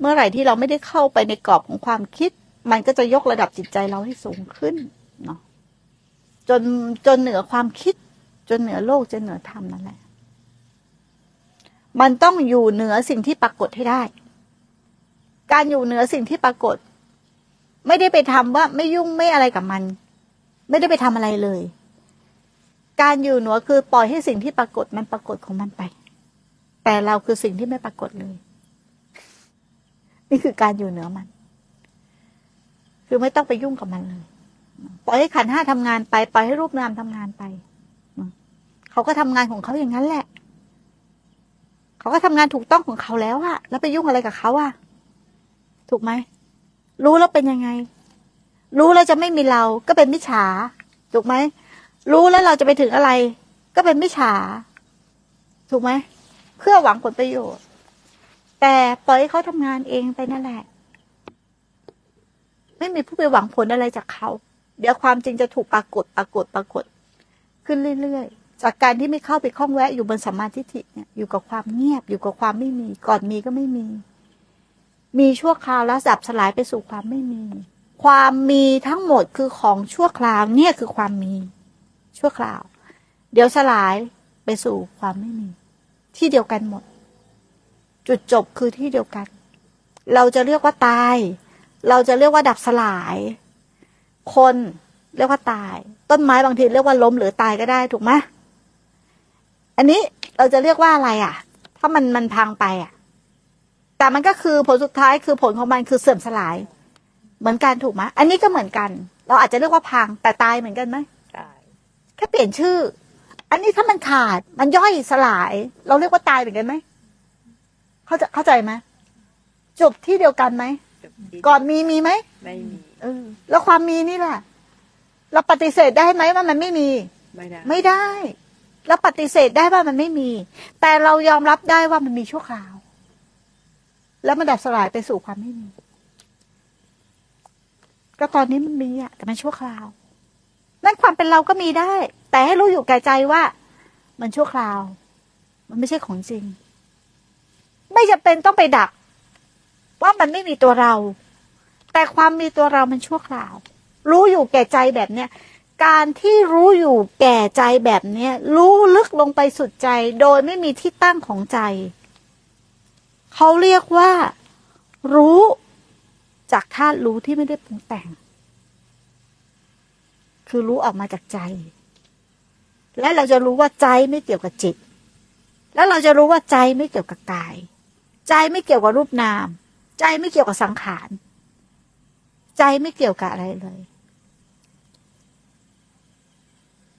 เมื่อไหร่ที่เราไม่ได้เข้าไปในกรอบของความคิด มันก็จะยกระดับจิตใจเราให้สูงขึ้นเนาะจนจนเหนือความคิด จนเหนือโลกจนเหนือธรรมนั่นแหละ มันต้องอยู่เหนือสิ่งที่ปรากฏให้ได้ การอยู่เหนือสิ่งที่ปรากฏ ไม่ได้ไปทำว่าไม่ยุ่งไม่อะไรกับมัน ไม่ได้ไปทำอะไรเลย การอยู่เหนือคือปล่อยให้สิ่งที่ปรากฏมันปรากฏของมันไป แต่เราคือสิ่งที่ไม่ปรากฏเลย นี่คือการอยู่เหนือมัน คือไม่ต้องไปยุ่งกับมันเลย ปล่อยให้ขันห้าทำงานไปปล่อยให้รูปนามทำงานไปเขาก็ทำงานของเขาอย่างนั้นแหละเขาก็ทำงานถูกต้องของเขาแล้วอะแล้วไปยุ่งอะไรกับเขาอะถูกไหมรู้แล้วเป็นยังไง รู้แล้วจะไม่มีเรา ก็เป็นมิจฉา ถูกไหมรู้แล้วเราจะไปถึงอะไร ก็เป็นมิจฉา ถูกไหมเพื่อหวังผลประโยชน์ แต่ปล่อยให้เขาทำงานเองไปนั่นแหละ ไม่มีผู้ไปหวังผลอะไรจากเขา เดี๋ยวความจริงจะถูกปรากฏปรากฏปรากฏ ขึ้นเรื่อยๆ จากการที่ไม่เข้าไปคล้องแวะอยู่บนสัมมาทิฏฐิเนี่ยอยู่กับความเงียบอยู่กับความไม่มี ก่อนมีก็ไม่มี มีชั่วคราวแล้วดับสลายไปสู่ความไม่มี ความมีทั้งหมดคือของชั่วคราวเนี่ยคือความมี ชั่วคราว เดี๋ยวสลายไปสู่ความไม่มี ที่เดียวกันหมด จุดจบคือที่เดียวกัน เราจะเรียกว่าตาย เราจะเรียกว่าดับสลาย คนเรียกว่าตาย ต้นไม้บางทีเรียกว่าล้มหรือตายก็ได้ถูกไหมอันนี้เราจะเรียกว่าอะไรอะ ถ้ามันมันพังไปอะ แต่มันก็คือผลสุดท้ายคือผลของมันคือเสื่อมสลาย เหมือนกันถูกไหมอันนี้ก็เหมือนกัน เราอาจจะเรียกว่าพังแต่ตายเหมือนกันไหมใช่แค่เปลี่ยนชื่อ อันนี้ถ้ามันขาดมันย่อยสลาย เราเรียกว่าตายเหมือนกันไหม เข้าใจเข้าใจไหมจบที่เดียวกันไหมจบที่ก่อนมีมีไหมไม่มีเออแล้วความมีนี่ล่ะเราปฏิเสธได้ไหมว่ามันไม่มี ไม่ได้ ไม่ได้เราปฏิเสธได้ว่ามันไม่มี แต่เรายอมรับได้ว่ามันมีชั่วคราว แล้วมันดับสลายไปสู่ความไม่มี ก็ตอนนี้มันมีอะแต่มันชั่วคราว นั่นความเป็นเราก็มีได้ แต่ให้รู้อยู่แก่ใจว่า มันชั่วคราว มันไม่ใช่ของจริงไม่ จำเป็นต้องไปดัก ว่ามันไม่มีตัวเรา แต่ความมีตัวเรามันชั่วคราว รู้อยู่แก่ใจแบบเนี้ยการที่รู้อยู่แก่ใจแบบเนี้ย รู้ลึกลงไปสุดใจ โดยไม่มีที่ตั้งของใจ เขาเรียกว่า รู้จากธาตุรู้ที่ไม่ได้ปรุงแต่ง คือรู้ออกมาจากใจ และเราจะรู้ว่าใจไม่เกี่ยวกับจิต แล้วเราจะรู้ว่าใจไม่เกี่ยวกับกาย ใจไม่เกี่ยวกับรูปนาม ใจไม่เกี่ยวกับสังขาร ใจไม่เกี่ยวกับอะไรเลย